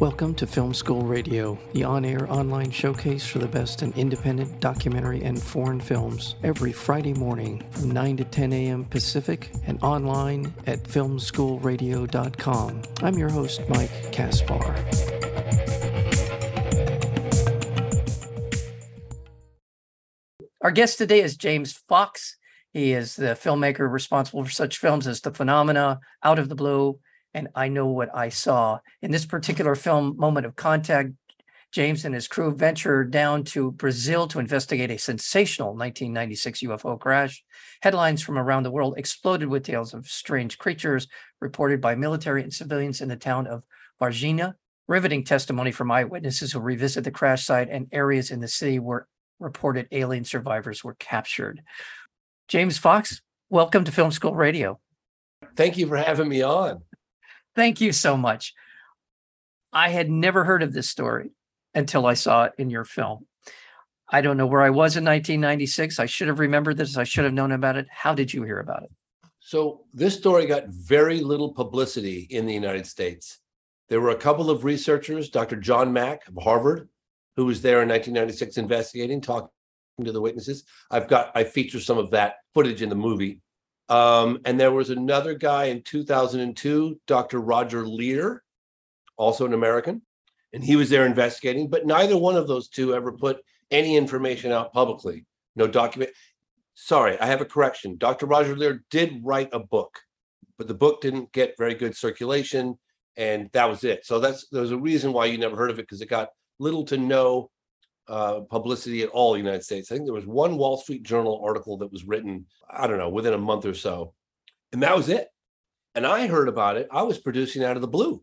Welcome to Film School Radio, the on air online showcase for the best in independent documentary and foreign films, every Friday morning from 9 to 10 a.m. Pacific and online at filmschoolradio.com. I'm your host, Mike Kaspar. Our guest today is James Fox. He is the filmmaker responsible for such films as The Phenomena, Out of the Blue, and I Know What I Saw. In this particular film, Moment of Contact, James and his crew venture down to Brazil to investigate a sensational 1996 UFO crash. Headlines from around the world exploded with tales of strange creatures reported by military and civilians in the town of Varginha. Riveting testimony from eyewitnesses who revisit the crash site and areas in the city where reported alien survivors were captured. James Fox, welcome to Film School Radio. Thank you for having me on. Thank you so much. I had never heard of this story until I saw it in your film. I don't know where I was in 1996. I should have remembered this. I should have known about it. How did you hear about it? So, this story got very little publicity in the United States. There were a couple of researchers, Dr. John Mack of Harvard, who was there in 1996 investigating, talking to the witnesses. I've got, I feature some of that footage in the movie. Um, and there was another guy in 2002, Dr. Roger Leir, also an American, and he was there investigating, but neither one of those two ever put any information out publicly. No document. Sorry, I have a correction. Dr. Roger Leir did write a book, but the book didn't get very good circulation, and that was it. So that's there's a reason why you never heard of it because it got little to no uh, publicity at all in the United States. I think there was one Wall Street Journal article that was written, I don't know, within a month or so. And that was it. And I heard about it. I was producing out of the blue.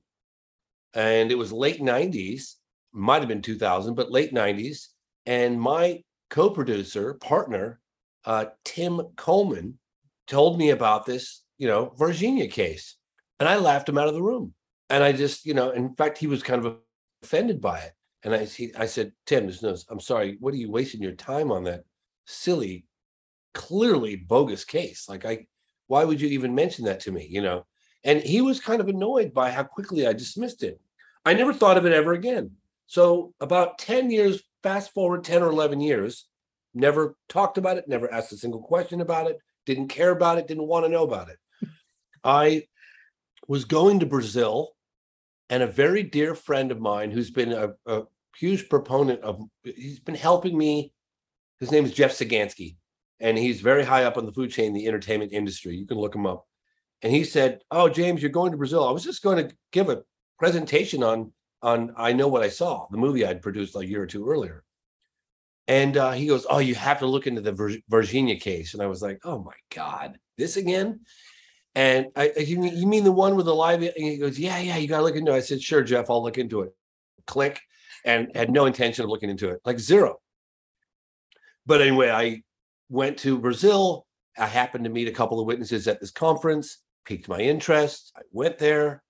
And it was late 90s, might have been 2000, but late 90s. And my co producer, partner, uh, Tim Coleman, told me about this, you know, Varginha case. And I laughed him out of the room. And I just, you know, in fact, he was kind of offended by it. And I he, I said, Tim, there's no, I'm sorry, what are you wasting your time on that silly, clearly bogus case? Like I, why would you even mention that to me? You know? And he was kind of annoyed by how quickly I dismissed it. I never thought of it ever again. So about 10 years, fast forward 10 or 11 years, never talked about it, never asked a single question about it, didn't care about it, didn't want to know about it. I was going to Brazil and a very dear friend of mine who's been a, a, huge proponent of he's been helping me. His name is jeff sagansky and he's very high up on the food chain in the entertainment industry. You can look him up. And he said oh james you're going to brazil. I was just going to give a presentation on on i know what i saw the movie i'd produced a year or two earlier. And uh, he goes oh you have to look into the Vir- Varginha case. And i was like oh my god this again? And I, you, you mean the one with the live? And he goes, yeah, yeah, you got to look into it. I said, sure, Jeff, I'll look into it. Click and had no intention of looking into it, like zero. But anyway, I went to Brazil. I happened to meet a couple of witnesses at this conference, piqued my interest. I went there.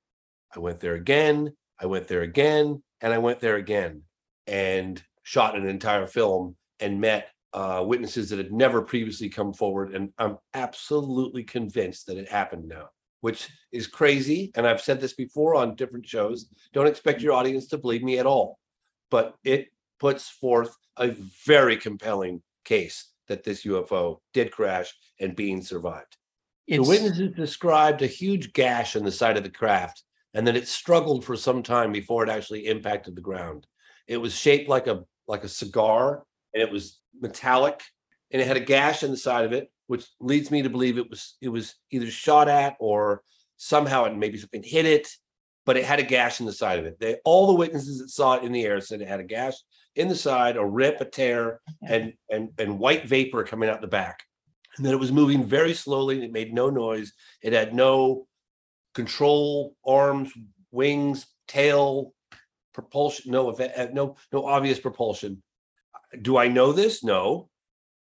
I went there again. I went there again. And I went there again and shot an entire film and met uh, witnesses that had never previously come forward. And I'm absolutely convinced that it happened now, which is crazy. And I've said this before on different shows. Don't expect your audience to believe me at all but it puts forth a very compelling case that this UFO did crash and being survived. It's, The witnesses described a huge gash in the side of the craft and that it struggled for some time before it actually impacted the ground. It was shaped like a like a cigar and it was metallic and it had a gash in the side of it which leads me to believe it was it was either shot at or somehow it maybe something hit it but it had a gash in the side of it. They all the witnesses that saw it in the air said it had a gash in the side, a rip, a tear, and and and white vapor coming out the back. And then it was moving very slowly. It made no noise. It had no control arms, wings, tail, propulsion. No, uh, no, no obvious propulsion. Do I know this? No.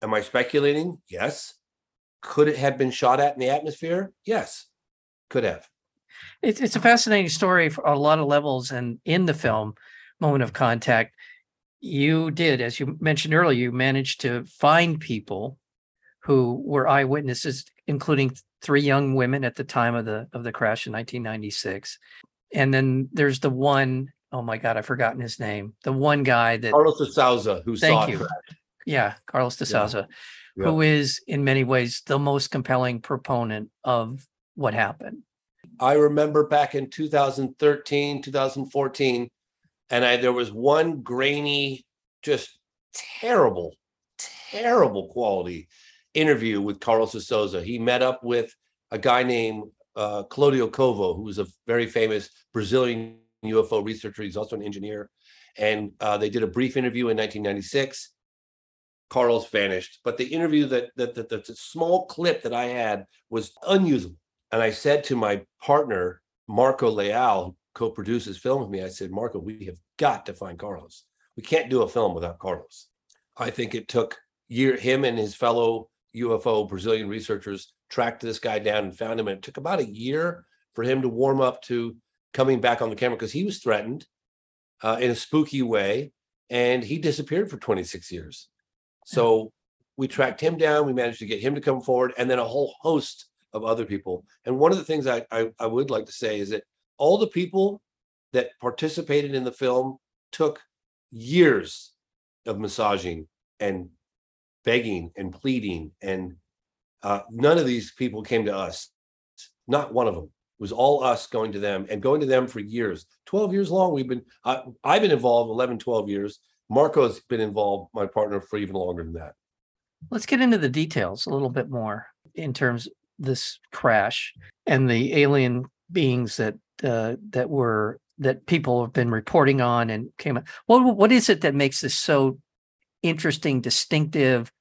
Am I speculating? Yes. Could it have been shot at in the atmosphere? Yes, could have. It's it's a fascinating story for a lot of levels, and in the film, Moment of Contact, you did, as you mentioned earlier, you managed to find people who were eyewitnesses, including three young women at the time of the of the crash in 1996. And then there's the one oh my God, I've forgotten his name. The one guy that, Carlos de Souza, who saw thank it. you. Yeah, Carlos de Yeah. Souza, Yeah. who is in many ways the most compelling proponent of what happened. I remember back in 2013, 2014, and I there was one grainy, just terrible, terrible quality interview with Carlos Souza. He met up with a guy named uh, Claudeir Covo, who was a very famous Brazilian UFO researcher. He's also an engineer, and uh, they did a brief interview in 1996. Carlos vanished, but the interview that that, that that the small clip that I had was unusable. And I said to my partner, Marco Leal, who co-produces film with me, I said, Marco, we have got to find Carlos. We can't do a film without Carlos. I think it took year him and his fellow UFO Brazilian researchers tracked this guy down and found him. And it took about a year for him to warm up to coming back on the camera because he was threatened uh, in a spooky way, and he disappeared for 26 years. So we tracked him down. We managed to get him to come forward, and then a whole host of other people. And one of the things I, I, I would like to say is that all the people that participated in the film took years of massaging and begging and pleading, and uh, none of these people came to us. Not one of them. It was all us going to them and going to them for years 12 years long we've been i've been involved 11 12 years marco's been involved my partner for even longer than that Let's get into the details a little bit more in terms this crash and the alien beings that uh, that were that people have been reporting on and came. up. What what is it that makes this so interesting, distinctive,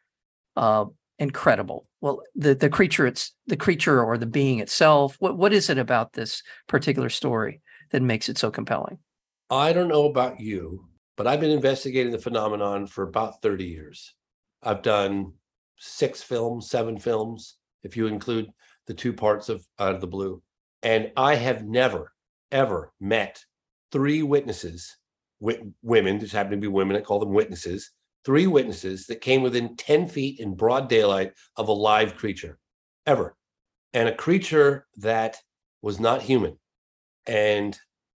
uh, incredible? Well, the the creature it's the creature or the being itself. What what is it about this particular story that makes it so compelling? I don't know about you, but I've been investigating the phenomenon for about 30 years. I've done six films, seven films, if you include the two parts of Out of the Blue. And I have never, ever met three witnesses, wi- women, just happen to be women, I call them witnesses, three witnesses that came within 10 feet in broad daylight of a live creature, ever. And a creature that was not human. And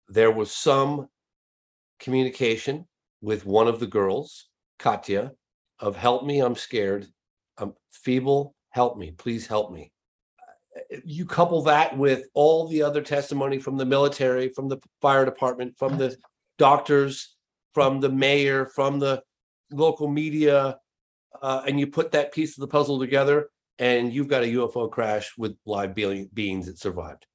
there was some communication with one of the girls, Katya, of help me, I'm scared. I'm feeble, help me, please help me. Uh, You couple that with all the other testimony from the military, from the fire department, from the doctors, from the mayor, from the local media, uh, and you put that piece of the puzzle together, and you've got a UFO crash with live be- beings that survived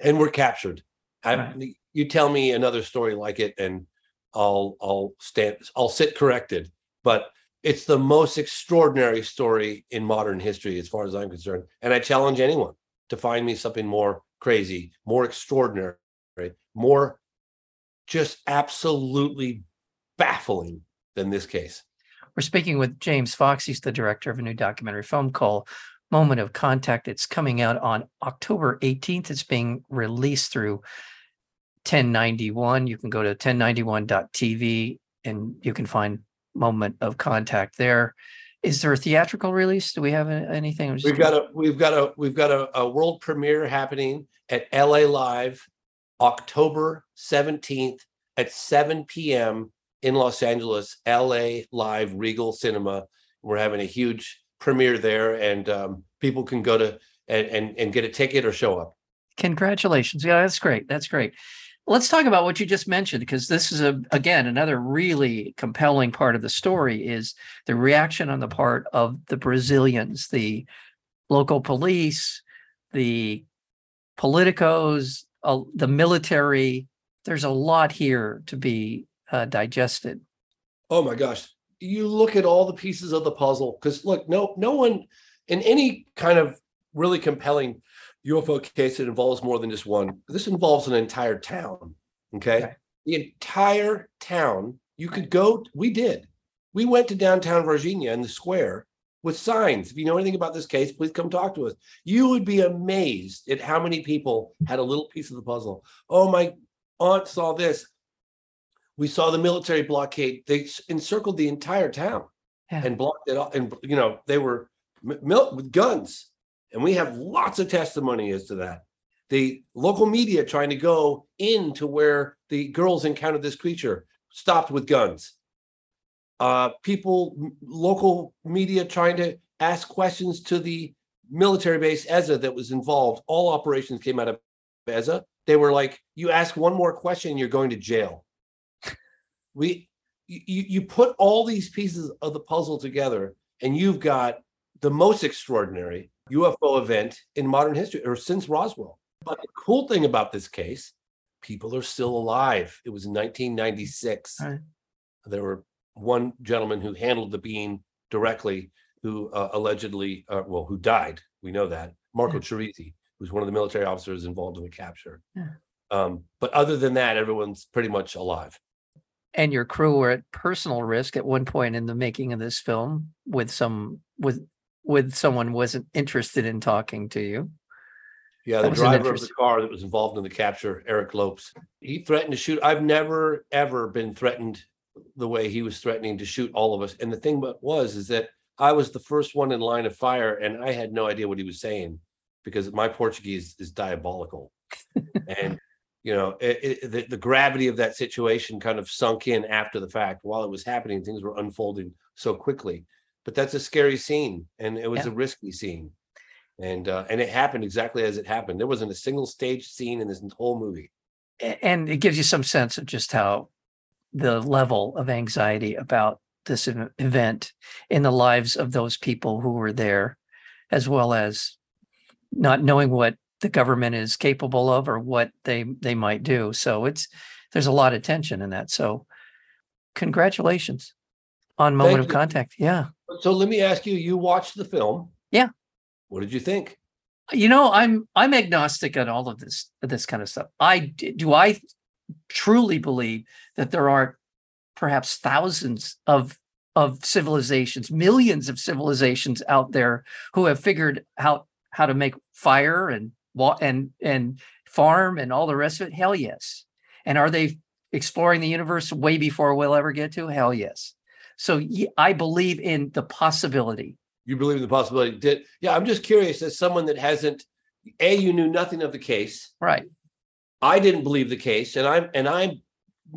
and were captured. I, Right. you tell me another story like it, and I'll I'll stand I'll sit corrected. But it's the most extraordinary story in modern history, as far as I'm concerned. And I challenge anyone to find me something more crazy, more extraordinary, more just absolutely baffling than this case. We're speaking with James Fox. He's the director of a new documentary film called Moment of Contact. It's coming out on October 18th. It's being released through 1091. You can go to 1091.tv and you can find Moment of Contact there. Is there a theatrical release? Do we have anything? We've got a we've got a we've got a, a world premiere happening at LA Live October 17th at 7 p.m. in Los Angeles, LA Live Regal Cinema. We're having a huge premiere there, and um, people can go to and, and and get a ticket or show up. Congratulations. Yeah, that's great. That's great. Let's talk about what you just mentioned because this is a again another really compelling part of the story is the reaction on the part of the Brazilians, the local police, the politicos, uh, the military. There's a lot here to be uh, digested. Oh my gosh. You look at all the pieces of the puzzle because look, no, no one in any kind of really compelling UFO case that involves more than just one. This involves an entire town. Okay. Okay. The entire town, you could go, we did. We went to downtown Varginha in the square with signs. If you know anything about this case, please come talk to us. You would be amazed at how many people had a little piece of the puzzle. Oh, my aunt saw this we saw the military blockade. They encircled the entire town Yeah. and blocked it off. And you know they were mil- with guns, and we have lots of testimony as to that. the local media trying to go into where the girls encountered this creature stopped with guns. Uh, people, local media trying to ask questions to the military base EZA that was involved. All operations came out of EZA. They were like, you ask one more question, you're going to jail. We, you, you you put all these pieces of the puzzle together, and you've got the most extraordinary UFO event in modern history or since Roswell. But the cool thing about this case, people are still alive. It was in 1996. Right. There were one gentleman who handled the being directly, who uh, allegedly, uh, well, who died. We know that Marco Yeah. Chereze, who's one of the military officers involved in the capture. Yeah. Um, but other than that, everyone's pretty much alive. And your crew were at personal risk at one point in the making of this film with some with with someone wasn't interested in talking to you. Yeah, That the driver of the car that was involved in the capture, Eric Lopes, he threatened to shoot. I've never ever been threatened the way he was threatening to shoot all of us. And the thing was is that I was the first one in line of fire, and I had no idea what he was saying because my Portuguese is diabolical. and you know, it, it, the, the gravity of that situation kind of sunk in after the fact. While it was happening, things were unfolding so quickly. But that's a scary scene, and it was Yeah. a risky scene and uh, and it happened exactly as it happened. There wasn't a single stage scene in this whole movie. And it gives you some sense of just how the level of anxiety about this event in the lives of those people who were there, as well as not knowing what the government is capable of or what they they might do. So it's there's a lot of tension in that. So congratulations on moment Thank of you. contact. Yeah. So let me ask you: You watched the film? Yeah. What did you think? you know i'm i'm agnostic on all of this this kind of stuff I do i truly believe that there are perhaps thousands of of civilizations millions of civilizations out there who have figured out how to make fire and and and farm and all the rest of it hell yes and are they exploring the universe way before we'll ever get to hell yes so i believe in the possibility You believe in the possibility? Did yeah? I'm just curious. As someone that hasn't, a you knew nothing of the case. right I didn't believe the case, and I'm and I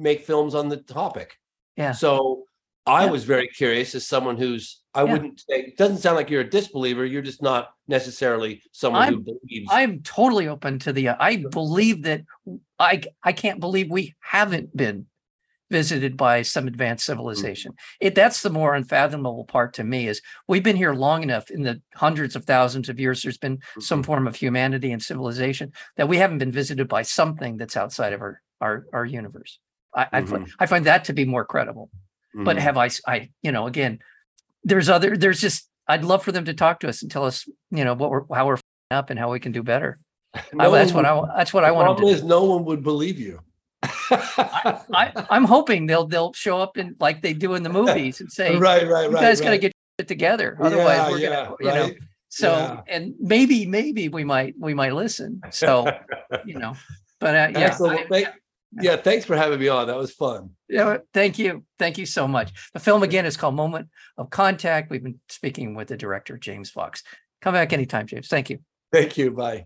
make films on the topic. Yeah. So I Yeah. was very curious as someone who's I Yeah. wouldn't say it doesn't sound like you're a disbeliever. You're just not necessarily someone who believes. I'm totally open to the. I believe that I I can't believe we haven't been visited by some advanced hmm. civilization. It that's the more unfathomable part to me is we've been here long enough in the hundreds of thousands of years. There's been some mm-hmm. form of humanity and civilization that we haven't been visited by something that's outside of our our our universe. I I, fi- mm-hmm. I find that to be more credible. But Mhm. have I you know again, there's other there's just I'd love for them to talk to us and tell us you know what we're how we're up and how we can do better. I, No that's one what I would- that's what I want problem is no one would believe you. I, I'm hoping they'll they'll show up in like they do in the movies and say, right, right, right. "You right. guys got to get it together, otherwise Yeah, we're yeah, gonna," you know. So Yeah. and maybe maybe we might we might listen. So you know, but uh, yeah. I- thank- yeah, thanks for having me on. That was fun. yeah, thank you, thank you so much. The film again is called Moment of Contact. We've been speaking with the director James Fox. Come back anytime, James. Thank you. Thank you. Bye.